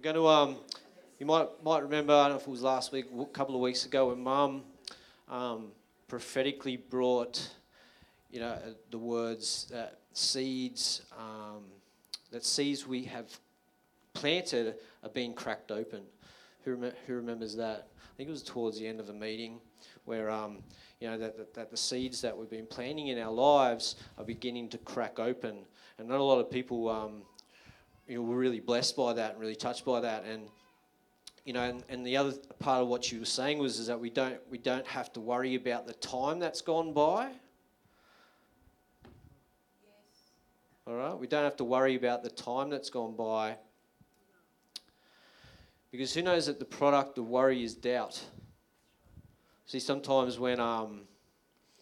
We're going to, um, you might might remember, I don't know if it was last week, a couple of weeks ago, when Mum um, prophetically brought, you know, the words that seeds, um, that seeds we have planted are being cracked open. Who, rem- who remembers that? I think it was towards the end of the meeting where, um, you know, that, that, that the seeds that we've been planting in our lives are beginning to crack open. And not a lot of people, um, you know, were really blessed by that and really touched by that. And, you know, and, and the other part of what you were saying was is that we don't, we don't have to worry about the time that's gone by. All right? We don't have to worry about the time that's gone by. Because who knows that the product of worry is doubt. See, sometimes when, um,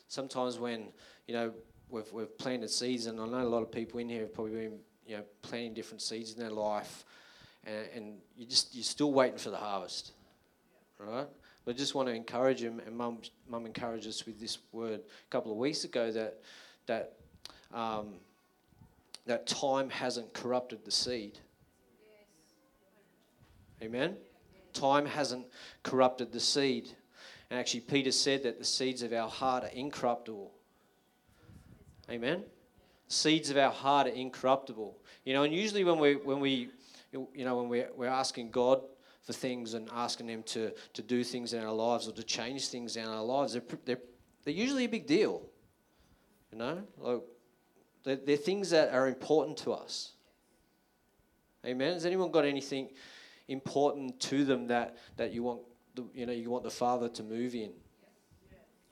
sometimes when, you know, we've, we've planted seeds, and I know a lot of people in here have probably been, you know, planting different seeds in their life, and, and you just, you're still waiting for the harvest, right? But I just want to encourage them, and Mum, Mum encouraged us with this word a couple of weeks ago that, that, um, that time hasn't corrupted the seed. Amen? Time hasn't corrupted the seed. And actually, Peter said that the seeds of our heart are incorruptible. Amen? Seeds of our heart are incorruptible. You know, and usually when we, when we you know, when we're, we're asking God for things and asking Him to, to do things in our lives or to change things in our lives, they're, they're, they're usually a big deal. You know, like they're, they're things that are important to us. Amen. Has anyone got anything important to them that, that you want the, you know you want the Father to move in?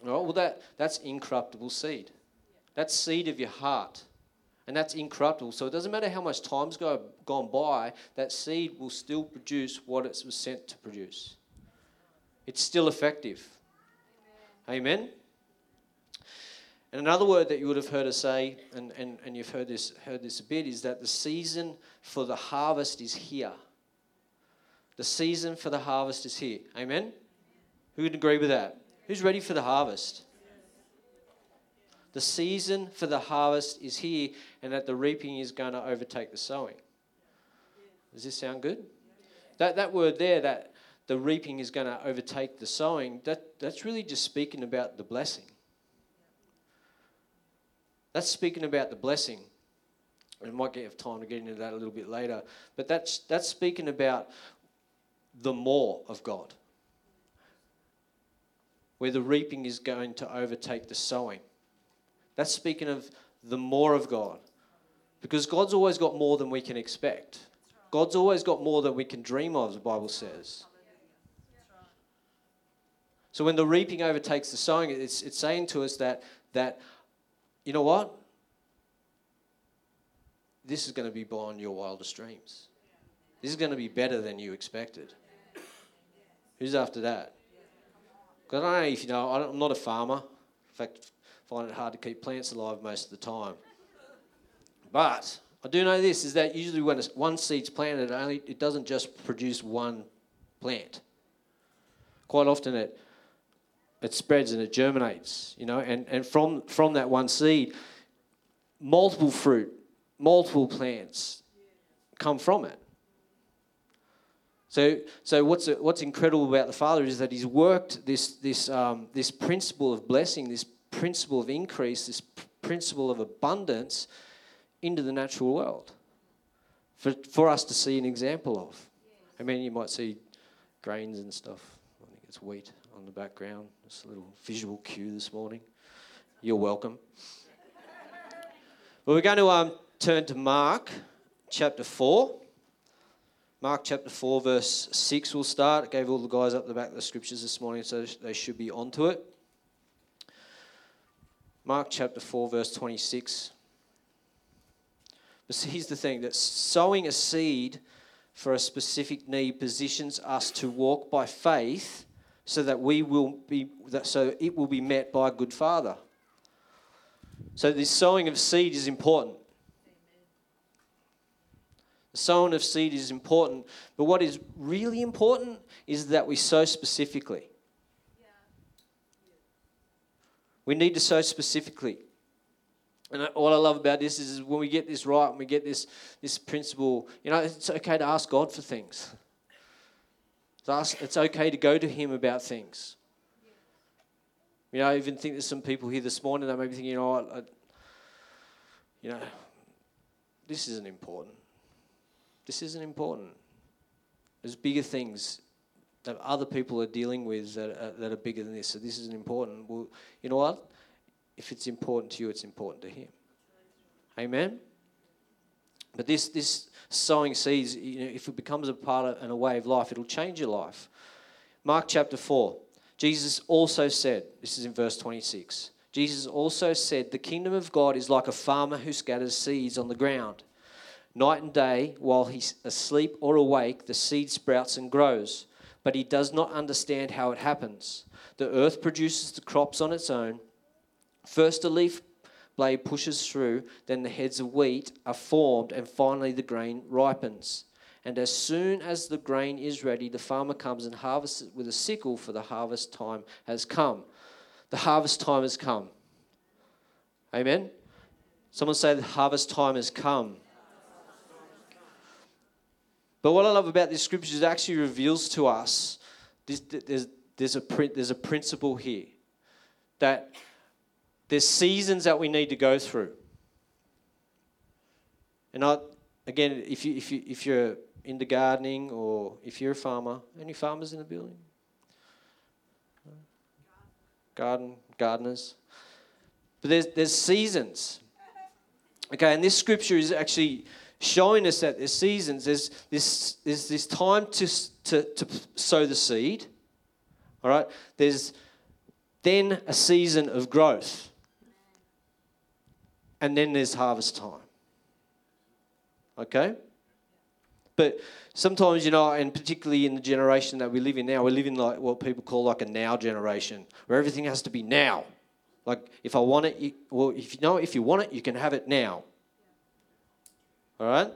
All right. Well, that that's incorruptible seed. That's seed of your heart, and that's incorruptible. So it doesn't matter how much time's go, gone by. That seed will still produce what it was sent to produce. It's still effective. Amen. Amen. And another word that you would have heard us say, and, and, and you've heard this, heard this a bit, is that the season for the harvest is here. The season for the harvest is here. Amen? Who would agree with that? Who's ready for the harvest? The season for the harvest is here, and that the reaping is going to overtake the sowing. Does this sound good? That, that word there, that the reaping is going to overtake the sowing, that, that's really just speaking about the blessing. That's speaking about the blessing. We might get time to get into that a little bit later. But that's, that's speaking about the more of God, where the reaping is going to overtake the sowing. That's speaking of the more of God. Because God's always got more than we can expect. God's always got more than we can dream of, the Bible says. So when the reaping overtakes the sowing, it's, it's saying to us that, that you know what? This is going to be beyond your wildest dreams. This is going to be better than you expected. Who's after that? Because I don't know if you know, I'm not a farmer. In fact, find it hard to keep plants alive most of the time. But I do know this is that usually when one seed's planted, it, only, it doesn't just produce one plant. Quite often it it spreads and it germinates, you know, and, and from, from that one seed, multiple fruit, multiple plants come from it. So, so what's, what's incredible about the Father is that He's worked this, this, um, this principle of blessing, this principle of increase, this principle of abundance into the natural world for, for us to see an example of. I mean, you might see grains and stuff. I think it's wheat on the background. Just a little visual cue this morning. You're welcome. well, we're going to um, turn to Mark chapter 4. Mark chapter 4, verse 6 will start. I gave all the guys up the back of the scriptures this morning, so they should be onto it. Mark chapter 4, verse 26. But here's the thing that sowing a seed for a specific need positions us to walk by faith so that we will be so it will be met by a good father. So this sowing of seed is important. The sowing of seed is important, but what is really important is that we sow specifically. We need to sow specifically. And all I love about this is when we get this right, and we get this, this principle, you know, it's okay to ask God for things. It's, it's okay to go to Him about things. You know, I even think there's some people here this morning that may be thinking, you know I, you know, this isn't important. This isn't important. There's bigger things that other people are dealing with that are, that are bigger than this. So this isn't important. Well, you know what? If it's important to you, it's important to Him. Amen. But this this sowing seeds, you know, if it becomes a part of, and a way of life, it'll change your life. Mark chapter four. Jesus also said, this is in verse 26. Jesus also said, The kingdom of God is like a farmer who scatters seeds on the ground. Night and day, while he's asleep or awake, the seed sprouts and grows, but he does not understand how it happens. The earth produces the crops on its own. First, a leaf blade pushes through, then the heads of wheat are formed, and finally the grain ripens. And as soon as the grain is ready, the farmer comes and harvests it with a sickle, for the harvest time has come. The harvest time has come. Amen? Someone say the harvest time has come. But what I love about this scripture is it actually reveals to us this, there's, there's, a, there's a principle here that there's seasons that we need to go through. And I, again, if, you, if, you, if you're into gardening or if you're a farmer, any farmers in the building? Garden, gardeners. But there's, there's seasons. Okay, and this scripture is actually showing us that there's seasons. There's this, there's this time to, to, to sow the seed. All right? There's then a season of growth and then there's harvest time. Okay? But sometimes, you know, and particularly in the generation that we live in now, we live in like what people call like a now generation, where everything has to be now. Like if I want it, you, well, if you know, if you want it, you can have it now. All right.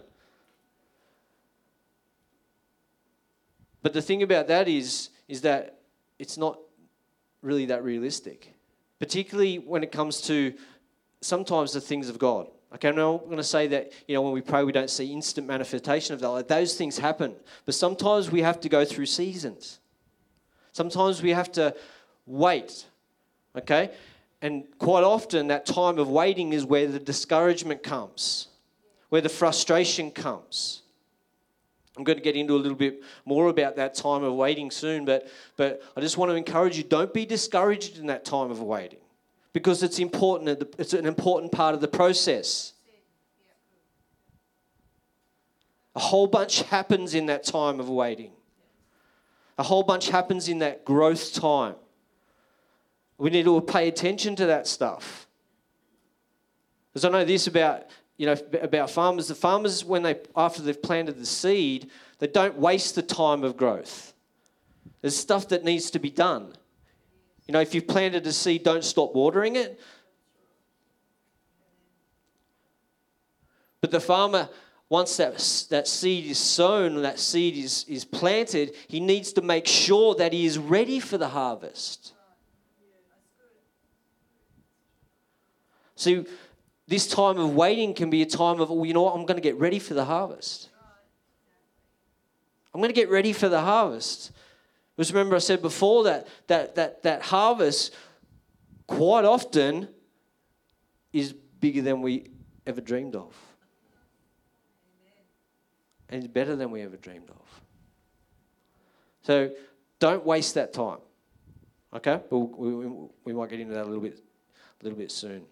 But the thing about that is, is that it's not really that realistic, particularly when it comes to sometimes the things of God. Okay, I'm not going to say that, you know, when we pray, we don't see instant manifestation of that. Like, those things happen. But sometimes we have to go through seasons. Sometimes we have to wait. Okay? And quite often, that time of waiting is where the discouragement comes, where the frustration comes. I'm going to get into a little bit more about that time of waiting soon, but, but I just want to encourage you don't be discouraged in that time of waiting because it's important. It's an important part of the process. A whole bunch happens in that time of waiting. A whole bunch happens in that growth time. We need to pay attention to that stuff. Because I know this about you know about farmers. The farmers, when they after they've planted the seed, they don't waste the time of growth. There's stuff that needs to be done. You know, if you've planted a seed, don't stop watering it. But the farmer, once that, that seed is sown, that seed is, is planted, he needs to make sure that he is ready for the harvest. See, this time of waiting can be a time of, well, you know what, I'm going to get ready for the harvest. I'm going to get ready for the harvest. Because remember, I said before that, that, that, that harvest quite often is bigger than we ever dreamed of. And it's better than we ever dreamed of. So don't waste that time. Okay? We'll, we, we might get into that a little bit, a little bit soon,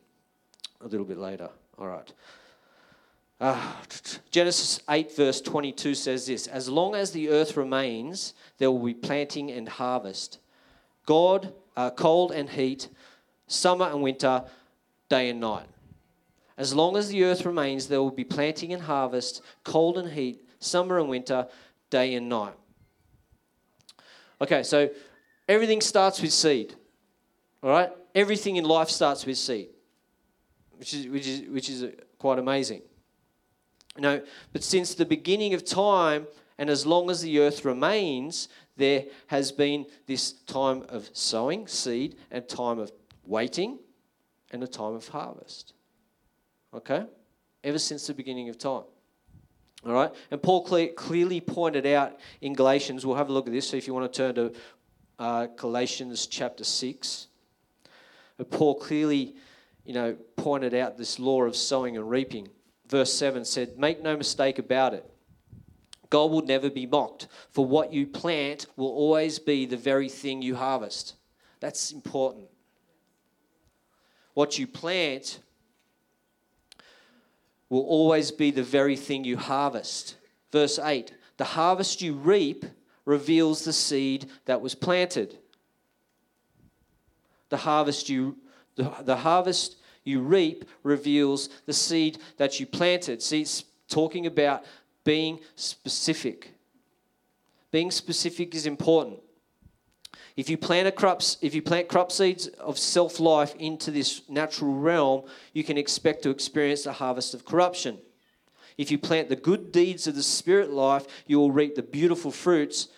a little bit later. All right. Uh, Genesis 8, verse 22 says this As long as the earth remains, there will be planting and harvest. God, uh, cold and heat, summer and winter, day and night. As long as the earth remains, there will be planting and harvest, cold and heat, summer and winter, day and night. Okay, so everything starts with seed. All right? Everything in life starts with seed, which is, which is, which is quite amazing. You know, but since the beginning of time, and as long as the earth remains, there has been this time of sowing seed and time of waiting and a time of harvest. Okay? Ever since the beginning of time. All right? And Paul cle- clearly pointed out in Galatians, we'll have a look at this. So if you want to turn to uh, Galatians chapter 6, Paul clearly, you know, pointed out this law of sowing and reaping. Verse 7 said, Make no mistake about it. God will never be mocked, for what you plant will always be the very thing you harvest. That's important. What you plant will always be the very thing you harvest. Verse 8 The harvest you reap reveals the seed that was planted. The harvest you the, the harvest you reap reveals the seed that you planted. See, it's talking about being specific. Being specific is important. If you plant a crops, if you plant crop seeds of self-life into this natural realm, you can expect to experience a harvest of corruption. If you plant the good deeds of the spirit life, you will reap the beautiful fruits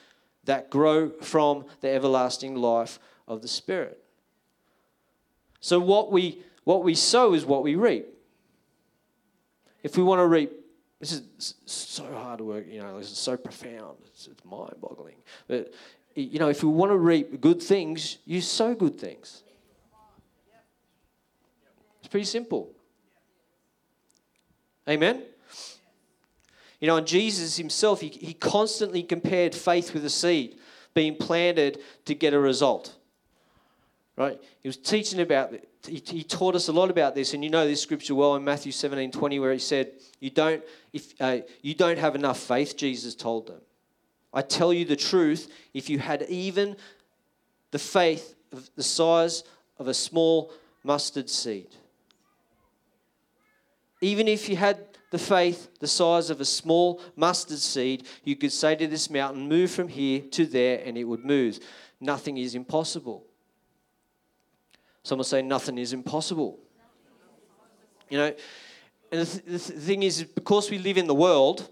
that grow from the everlasting life of the spirit. So what we what we sow is what we reap. If we want to reap this is so hard to work, you know, this is so profound. It's, it's mind boggling. But you know, if you want to reap good things, you sow good things. It's pretty simple. Amen? You know, and Jesus himself, he, he constantly compared faith with a seed being planted to get a result. Right? He was teaching about. He, he taught us a lot about this, and you know this scripture well in Matthew 17 20, where he said, You don't, if, uh, you don't have enough faith, Jesus told them. I tell you the truth, if you had even the faith of the size of a small mustard seed, even if you had the faith the size of a small mustard seed, you could say to this mountain, Move from here to there, and it would move. Nothing is impossible. Someone say, Nothing is impossible. You know, and the, th- the thing is, because we live in the world,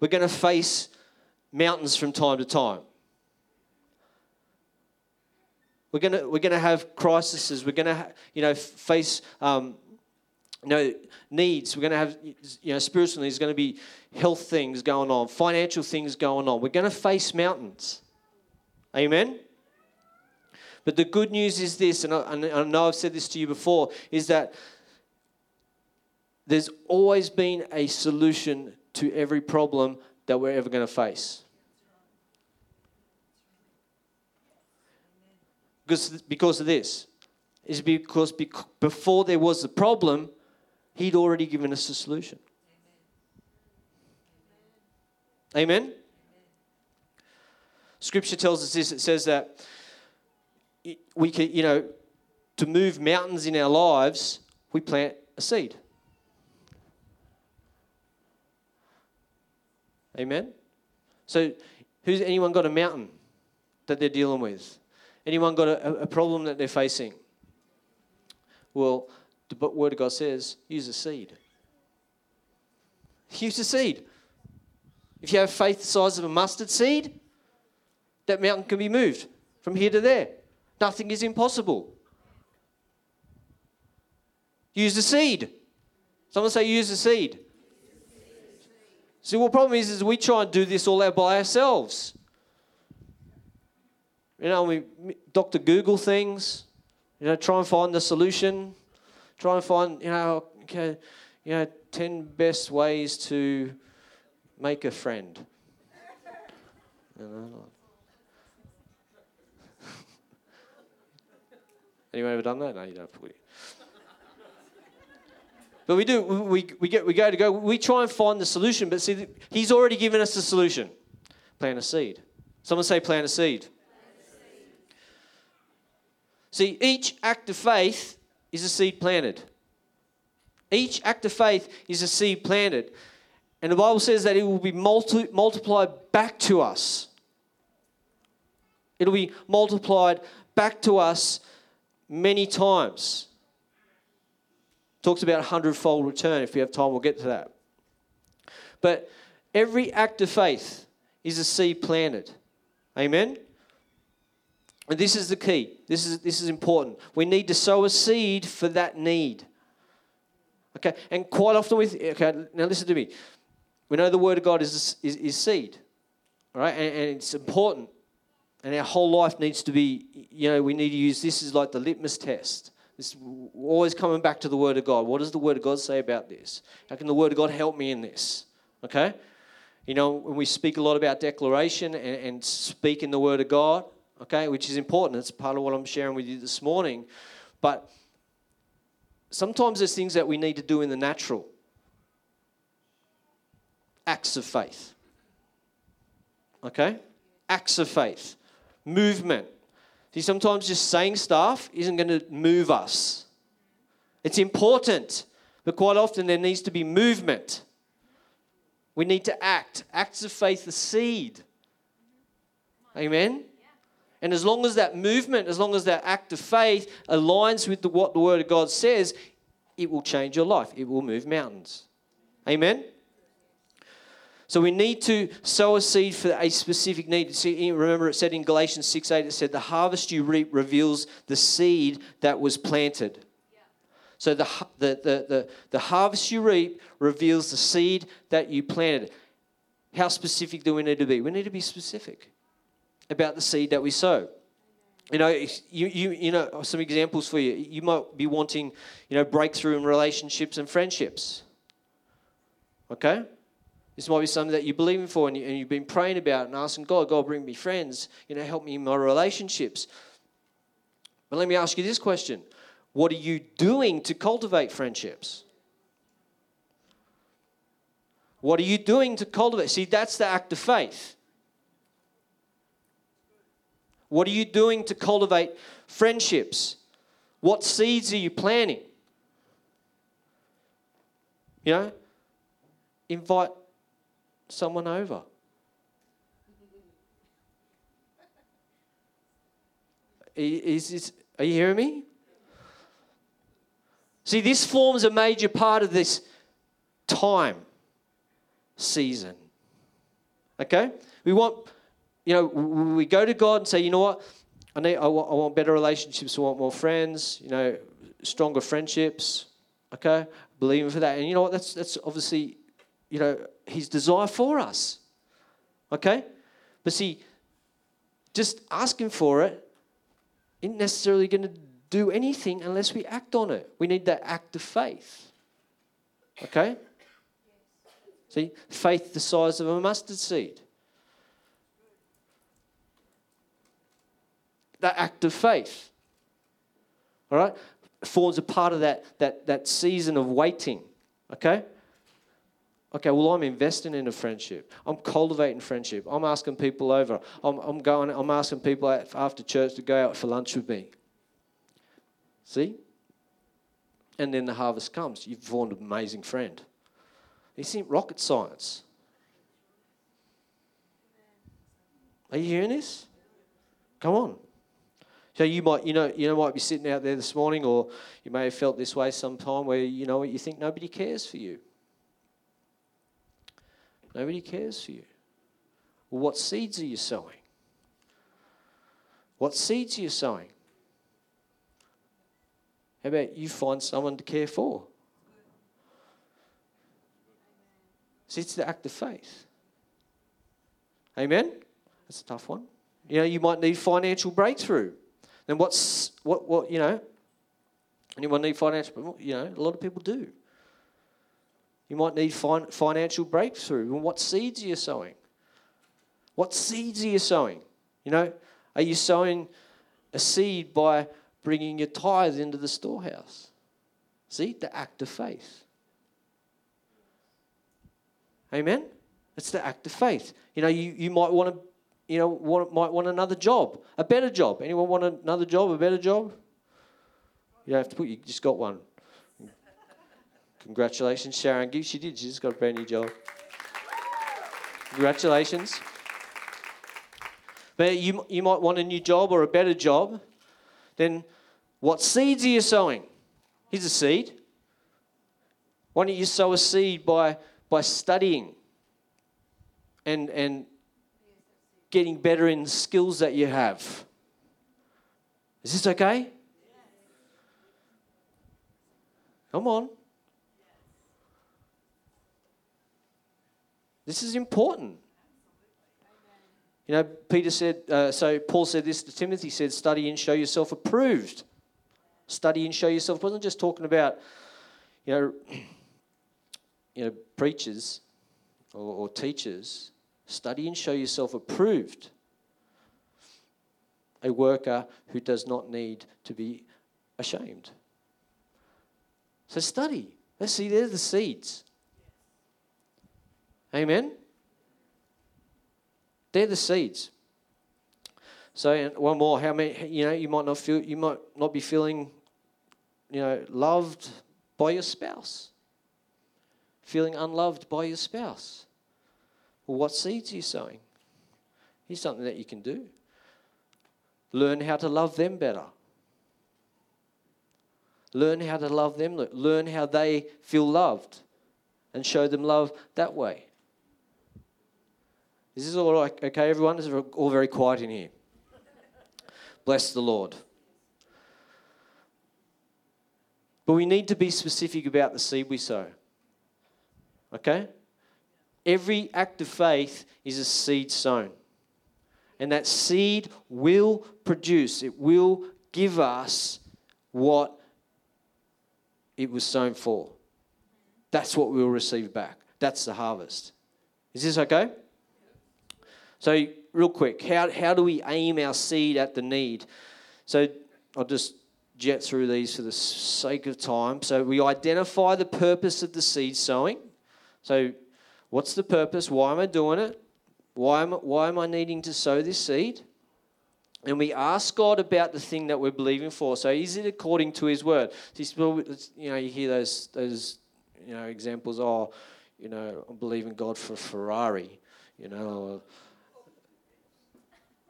we're going to face mountains from time to time. We're going to, we're going to have crises. We're going to, ha- you know, face, um, you know, needs. We're going to have, you know, spiritual needs. There's going to be health things going on, financial things going on. We're going to face mountains. Amen? But the good news is this, and I, and I know I've said this to you before, is that there's always been a solution to every problem that we're ever going to face. Because, because of this. Is because before there was the problem, He'd already given us a solution. Amen? Scripture tells us this it says that we can, you know, to move mountains in our lives, we plant a seed. Amen? So, who's anyone got a mountain that they're dealing with? Anyone got a, a problem that they're facing? Well, the Word of God says use a seed. Use a seed. If you have faith the size of a mustard seed, that mountain can be moved from here to there. Nothing is impossible. Use the seed. Someone say, use the seed. See, what problem is, is we try and do this all out by ourselves. You know, we Dr. Google things, you know, try and find the solution, try and find, you know, okay, you know, 10 best ways to make a friend. You know, Anyone ever done that? No, you don't. But we do. We, we, get, we go to go. We try and find the solution. But see, he's already given us the solution. Plant a seed. Someone say. Plant a seed. See, each act of faith is a seed planted. Each act of faith is a seed planted. And the Bible says that it will be multi- multiplied back to us. It'll be multiplied back to us many times. Talks about a hundredfold return. If we have time, we'll get to that. But every act of faith is a seed planted. Amen? And this is the key. This is, this is important. We need to sow a seed for that need. Okay, and quite often with okay, now listen to me. We know the word of God is is, is seed, all right, and, and it's important, and our whole life needs to be. You know, we need to use this as like the litmus test. This always coming back to the word of God. What does the word of God say about this? How can the word of God help me in this? Okay, you know, when we speak a lot about declaration and, and speaking the word of God, okay, which is important. It's part of what I'm sharing with you this morning, but sometimes there's things that we need to do in the natural acts of faith. Okay? Acts of faith. Movement. See, sometimes just saying stuff isn't going to move us. It's important, but quite often there needs to be movement. We need to act. Acts of faith, the seed. Amen? And as long as that movement, as long as that act of faith aligns with the, what the Word of God says, it will change your life. It will move mountains. Amen? So we need to sow a seed for a specific need. See, remember it said in Galatians 6 8, it said, The harvest you reap reveals the seed that was planted. So the, the, the, the, the harvest you reap reveals the seed that you planted. How specific do we need to be? We need to be specific about the seed that we sow. You know, you, you, you know, some examples for you. You might be wanting, you know, breakthrough in relationships and friendships. Okay? This might be something that you're believing for and, you, and you've been praying about and asking God, God, bring me friends, you know, help me in my relationships. But let me ask you this question What are you doing to cultivate friendships? What are you doing to cultivate? See, that's the act of faith. What are you doing to cultivate friendships? What seeds are you planting? You know, invite someone over. Is, is, are you hearing me? See, this forms a major part of this time season. Okay? We want you know, we go to God and say, you know what, I need, I want, I want better relationships. I want more friends. You know, stronger friendships. Okay, believing for that, and you know what? That's that's obviously, you know, His desire for us. Okay, but see, just asking for it isn't necessarily going to do anything unless we act on it. We need that act of faith. Okay? See, faith the size of a mustard seed. that act of faith. All right? Forms a part of that, that, that season of waiting. Okay? Okay, well, I'm investing in a friendship. I'm cultivating friendship. I'm asking people over. I'm, I'm going, I'm asking people after church to go out for lunch with me. See? And then the harvest comes. You've formed an amazing friend. This isn't rocket science. Are you hearing this? Come on. So you might, you know, you know, might be sitting out there this morning, or you may have felt this way sometime, where you know you think nobody cares for you. Nobody cares for you. Well, what seeds are you sowing? What seeds are you sowing? How about you find someone to care for? See, it's the act of faith. Amen? That's a tough one. You know, you might need financial breakthrough then what's what what you know? Anyone need financial? You know, a lot of people do. You might need fin- financial breakthrough. And what seeds are you sowing? What seeds are you sowing? You know, are you sowing a seed by bringing your tithe into the storehouse? See, the act of faith. Amen? It's the act of faith. You know, you, you might want to you know, want, might want another job, a better job. Anyone want another job, a better job? You don't have to put, you just got one. Congratulations, Sharon. She did, she just got a brand new job. Congratulations. But you, you might want a new job or a better job. Then what seeds are you sowing? Here's a seed. Why don't you sow a seed by, by studying and, and getting better in skills that you have. Is this okay? Come on. This is important. You know, Peter said, uh, so Paul said this to Timothy, said, study and show yourself approved. Study and show yourself. Wasn't just talking about, you know, you know, preachers or, or teachers. Study and show yourself approved. A worker who does not need to be ashamed. So study. Let's see, there's the seeds. Amen? They're the seeds. So one more, how many you know, you might not feel you might not be feeling, you know, loved by your spouse. Feeling unloved by your spouse. Well, what seeds are you sowing? Here's something that you can do. Learn how to love them better. Learn how to love them. Learn how they feel loved and show them love that way. Is this all right? Okay, everyone? Is all very quiet in here? Bless the Lord. But we need to be specific about the seed we sow. Okay? Every act of faith is a seed sown. And that seed will produce, it will give us what it was sown for. That's what we'll receive back. That's the harvest. Is this okay? So, real quick, how, how do we aim our seed at the need? So, I'll just jet through these for the sake of time. So, we identify the purpose of the seed sowing. So, what's the purpose? Why am I doing it? Why am, why am I needing to sow this seed? And we ask God about the thing that we're believing for. So, is it according to His word? You know, you hear those those you know examples. Oh, you know, I'm believing God for a Ferrari. You know,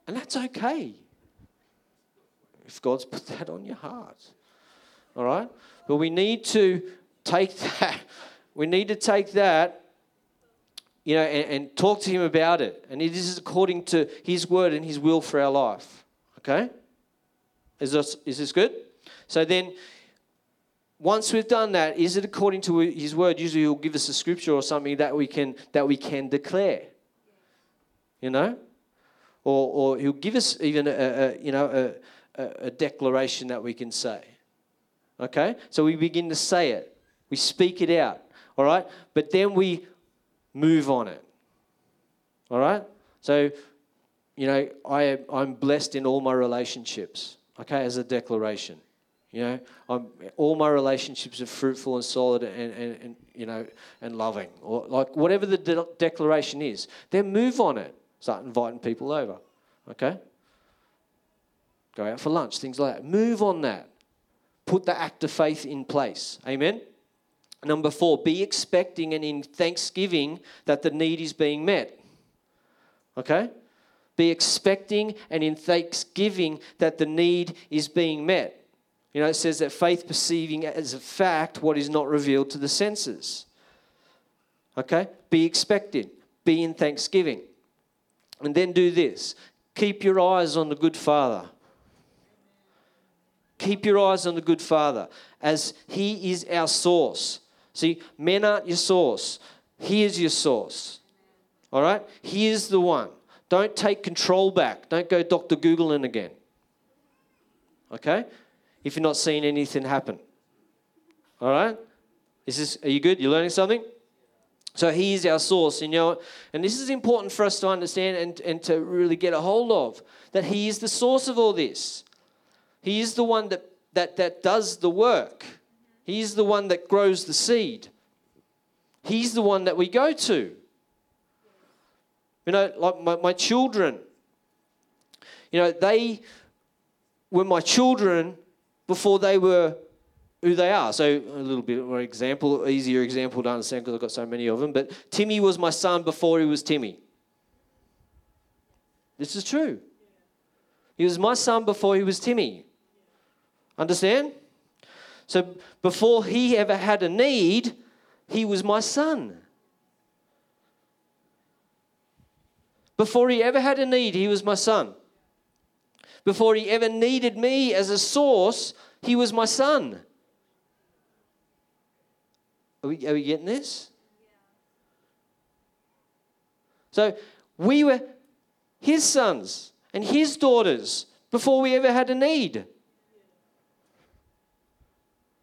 and that's okay. If God's put that on your heart. All right? But we need to take that. We need to take that, you know, and, and talk to Him about it. And it is according to His word and His will for our life. Okay? Is this, is this good? So then, once we've done that, is it according to His word? Usually, He'll give us a scripture or something that we can that we can declare. You know, or, or he'll give us even a, a you know a, a declaration that we can say. Okay, so we begin to say it, we speak it out. All right, but then we move on it. All right, so you know I I'm blessed in all my relationships. Okay, as a declaration. You know, I'm, all my relationships are fruitful and solid and, and, and you know and loving, or like whatever the de- declaration is. Then move on it. Start inviting people over. Okay? Go out for lunch, things like that. Move on that. Put the act of faith in place. Amen? Number four, be expecting and in thanksgiving that the need is being met. Okay? Be expecting and in thanksgiving that the need is being met. You know, it says that faith perceiving as a fact what is not revealed to the senses. Okay? Be expecting. Be in thanksgiving. And then do this keep your eyes on the good Father. Keep your eyes on the good Father as He is our source. See, men aren't your source, He is your source. All right? He is the one. Don't take control back. Don't go Dr. Googling again. Okay? If you're not seeing anything happen. All right? Is this, are you good? You learning something? So he is our source, you know, and this is important for us to understand and, and to really get a hold of that he is the source of all this. He is the one that, that, that does the work. He's the one that grows the seed. He's the one that we go to. You know, like my, my children, you know, they were my children before they were who they are. So a little bit more example, easier example to understand because I've got so many of them. But Timmy was my son before he was Timmy. This is true. He was my son before he was Timmy. Understand? So before he ever had a need, he was my son. Before he ever had a need, he was my son. Before he ever needed me as a source, he was my son. Are we, are we getting this? So we were his sons and his daughters before we ever had a need.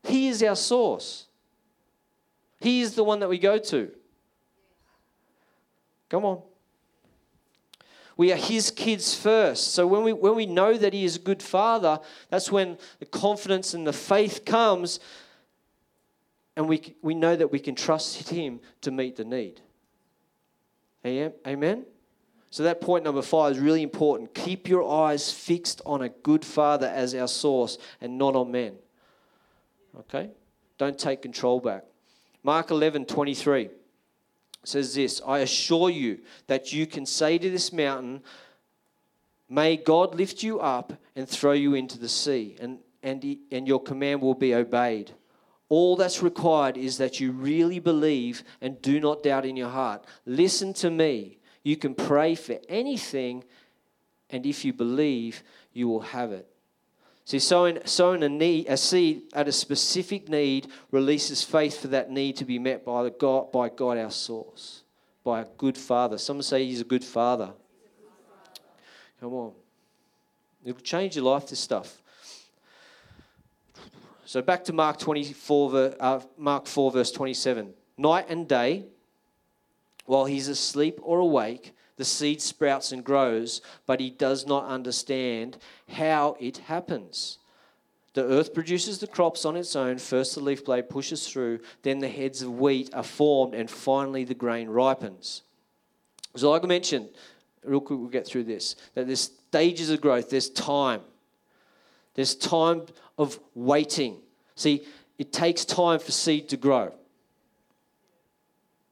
He is our source. He is the one that we go to. Come on. We are his kids first. So when we when we know that he is a good father, that's when the confidence and the faith comes and we we know that we can trust him to meet the need. Amen. So that point number 5 is really important. Keep your eyes fixed on a good father as our source and not on men. Okay? Don't take control back. Mark 11, 23 says this I assure you that you can say to this mountain, May God lift you up and throw you into the sea, and, and, and your command will be obeyed. All that's required is that you really believe and do not doubt in your heart. Listen to me. You can pray for anything, and if you believe, you will have it. See, sowing, sowing a, need, a seed at a specific need releases faith for that need to be met by, the God, by God, our source, by a good father. Some say he's a good father. Come on. It'll change your life, this stuff. So back to Mark 24, uh, Mark 4, verse 27. Night and day, while he's asleep or awake, the seed sprouts and grows, but he does not understand how it happens. The earth produces the crops on its own. First, the leaf blade pushes through, then, the heads of wheat are formed, and finally, the grain ripens. So, like I mentioned, real quick, we'll get through this that there's stages of growth, there's time. There's time of waiting. See, it takes time for seed to grow.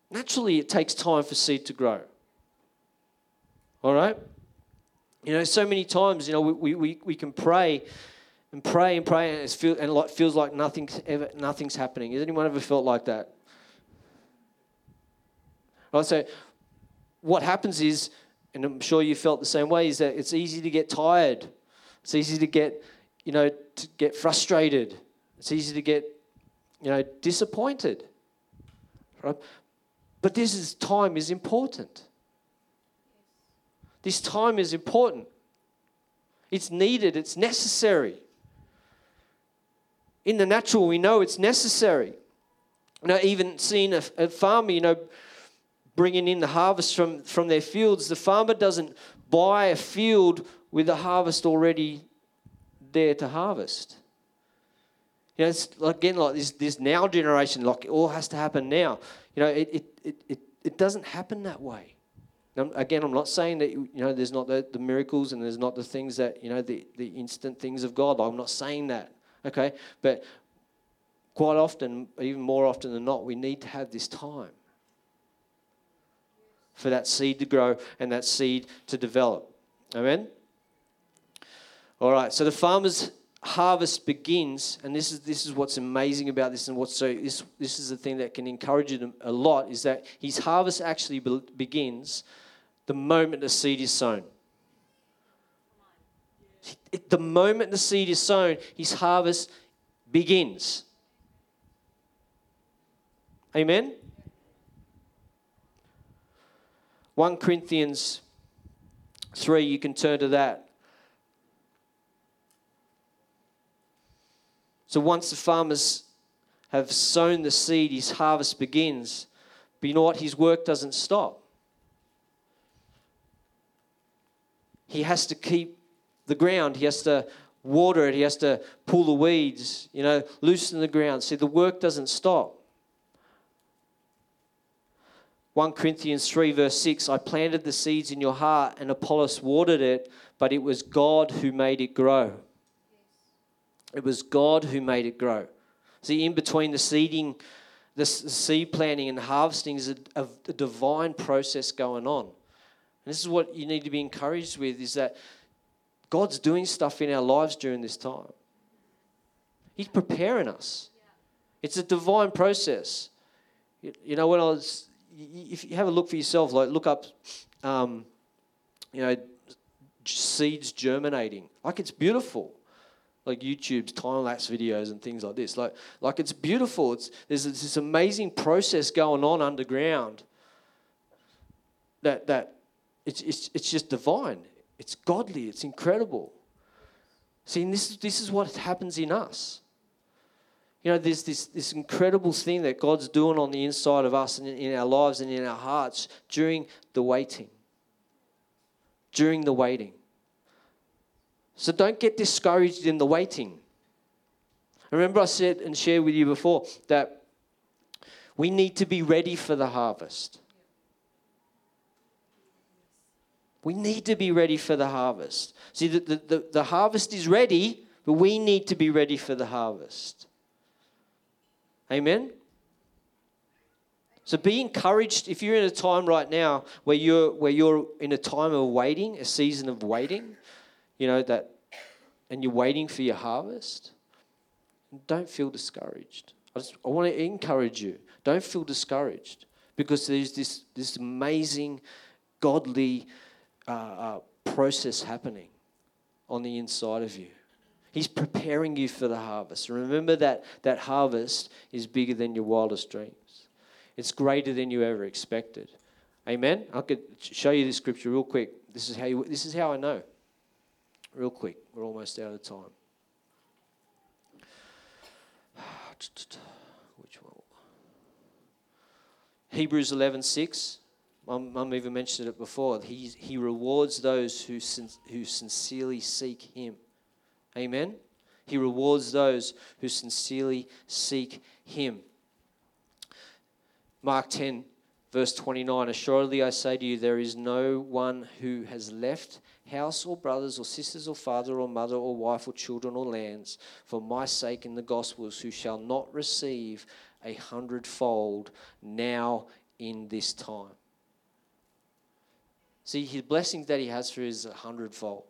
Naturally, it takes time for seed to grow. All right? You know, so many times, you know, we, we, we can pray and pray and pray and it feel, and it feels like nothing's, ever, nothing's happening. Has anyone ever felt like that? Right, so what happens is, and I'm sure you felt the same way, is that it's easy to get tired. It's easy to get, you know, to get frustrated. It's easy to get, you know, disappointed. Right? But this is time is important. This time is important. It's needed, it's necessary. In the natural, we know it's necessary. You know, even seeing a, a farmer, you know, bringing in the harvest from, from their fields, the farmer doesn't buy a field with the harvest already there to harvest. You know, it's again like this, this now generation, like it all has to happen now. You know, it, it, it, it, it doesn't happen that way. Now, again, I'm not saying that you know there's not the, the miracles and there's not the things that you know the, the instant things of God. I'm not saying that, okay? But quite often, even more often than not, we need to have this time for that seed to grow and that seed to develop. Amen. All right. So the farmer's harvest begins, and this is this is what's amazing about this, and what's so this this is the thing that can encourage you a lot is that his harvest actually be, begins the moment the seed is sown. The moment the seed is sown, his harvest begins. Amen? 1 Corinthians 3, you can turn to that. So once the farmers have sown the seed, his harvest begins. But you know what? His work doesn't stop. he has to keep the ground. He has to water it. He has to pull the weeds, you know, loosen the ground. See, the work doesn't stop. 1 Corinthians 3, verse 6 I planted the seeds in your heart, and Apollos watered it, but it was God who made it grow. It was God who made it grow. See, in between the seeding, the seed planting and harvesting is a, a, a divine process going on. And this is what you need to be encouraged with is that God's doing stuff in our lives during this time. He's preparing us. It's a divine process. You know, when I was, if you have a look for yourself, like look up, um, you know, seeds germinating. Like it's beautiful. Like YouTube's time lapse videos and things like this. Like, like it's beautiful. It's, there's this amazing process going on underground that, that it's, it's, it's just divine. It's godly. It's incredible. See, this, this is what happens in us. You know, there's this, this incredible thing that God's doing on the inside of us and in our lives and in our hearts during the waiting. During the waiting. So don't get discouraged in the waiting. Remember, I said and shared with you before that we need to be ready for the harvest. We need to be ready for the harvest. See, the, the, the, the, harvest is ready, but we need to be ready for the harvest. Amen? So be encouraged if you're in a time right now where you're where you're in a time of waiting, a season of waiting, you know that and you're waiting for your harvest. Don't feel discouraged. I just I want to encourage you. Don't feel discouraged because there's this this amazing godly uh, uh, process happening on the inside of you. He's preparing you for the harvest. Remember that that harvest is bigger than your wildest dreams. It's greater than you ever expected. Amen. I could show you this scripture real quick. This is how you, this is how I know. Real quick. We're almost out of time. Which one? Hebrews 11:6. Mum, Mum even mentioned it before. He, he rewards those who, sin, who sincerely seek Him. Amen. He rewards those who sincerely seek Him. Mark 10, verse 29 Assuredly I say to you, there is no one who has left house or brothers or sisters or father or mother or wife or children or lands for my sake in the Gospels who shall not receive a hundredfold now in this time. See, his blessings that he has for us is a hundredfold.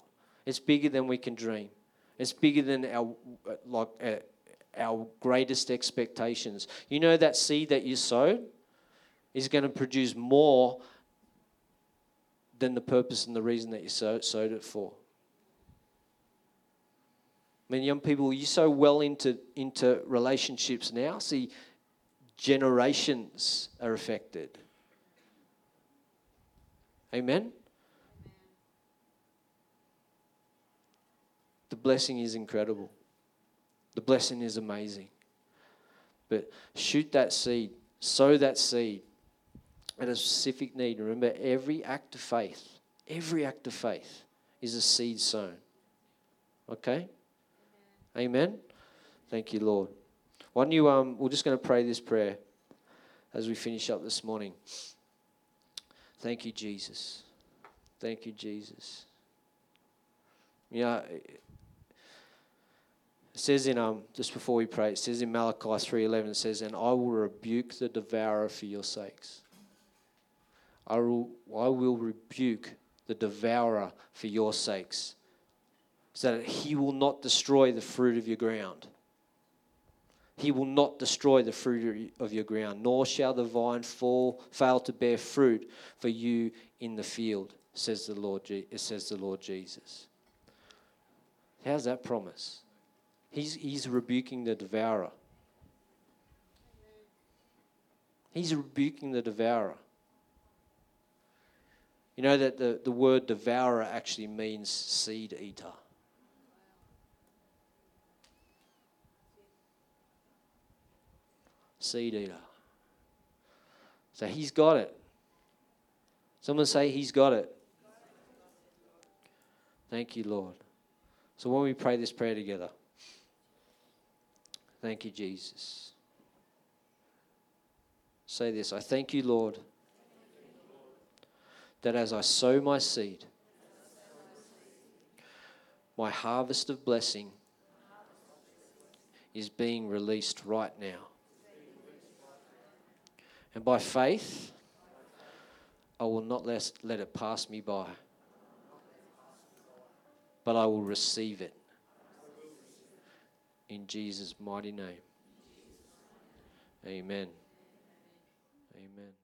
It's bigger than we can dream. It's bigger than our like uh, our greatest expectations. You know that seed that you sowed is going to produce more than the purpose and the reason that you sowed it for. I mean, young people, you're so well into into relationships now. See, generations are affected. Amen? The blessing is incredible. The blessing is amazing. But shoot that seed, sow that seed a specific need. Remember, every act of faith, every act of faith is a seed sown. Okay? Amen? Thank you, Lord. Why don't you, um, we're just going to pray this prayer as we finish up this morning. Thank you, Jesus. Thank you, Jesus. Yeah, it says in um just before we pray, it says in Malachi three eleven, it says, "And I will rebuke the devourer for your sakes." I will, I will rebuke the devourer for your sakes, so that he will not destroy the fruit of your ground. He will not destroy the fruit of your ground, nor shall the vine fall, fail to bear fruit for you in the field, says the Lord, says the Lord Jesus. How's that promise? He's, he's rebuking the devourer. He's rebuking the devourer. You know that the, the word devourer actually means seed eater. seed eater. So he's got it. Someone say, He's got it. Thank you, Lord. So when we pray this prayer together, thank you, Jesus. Say this I thank you, Lord, that as I sow my seed, my harvest of blessing is being released right now. And by faith, I will not let, it pass me by, but I will receive it. In Jesus' mighty name. Amen. Amen.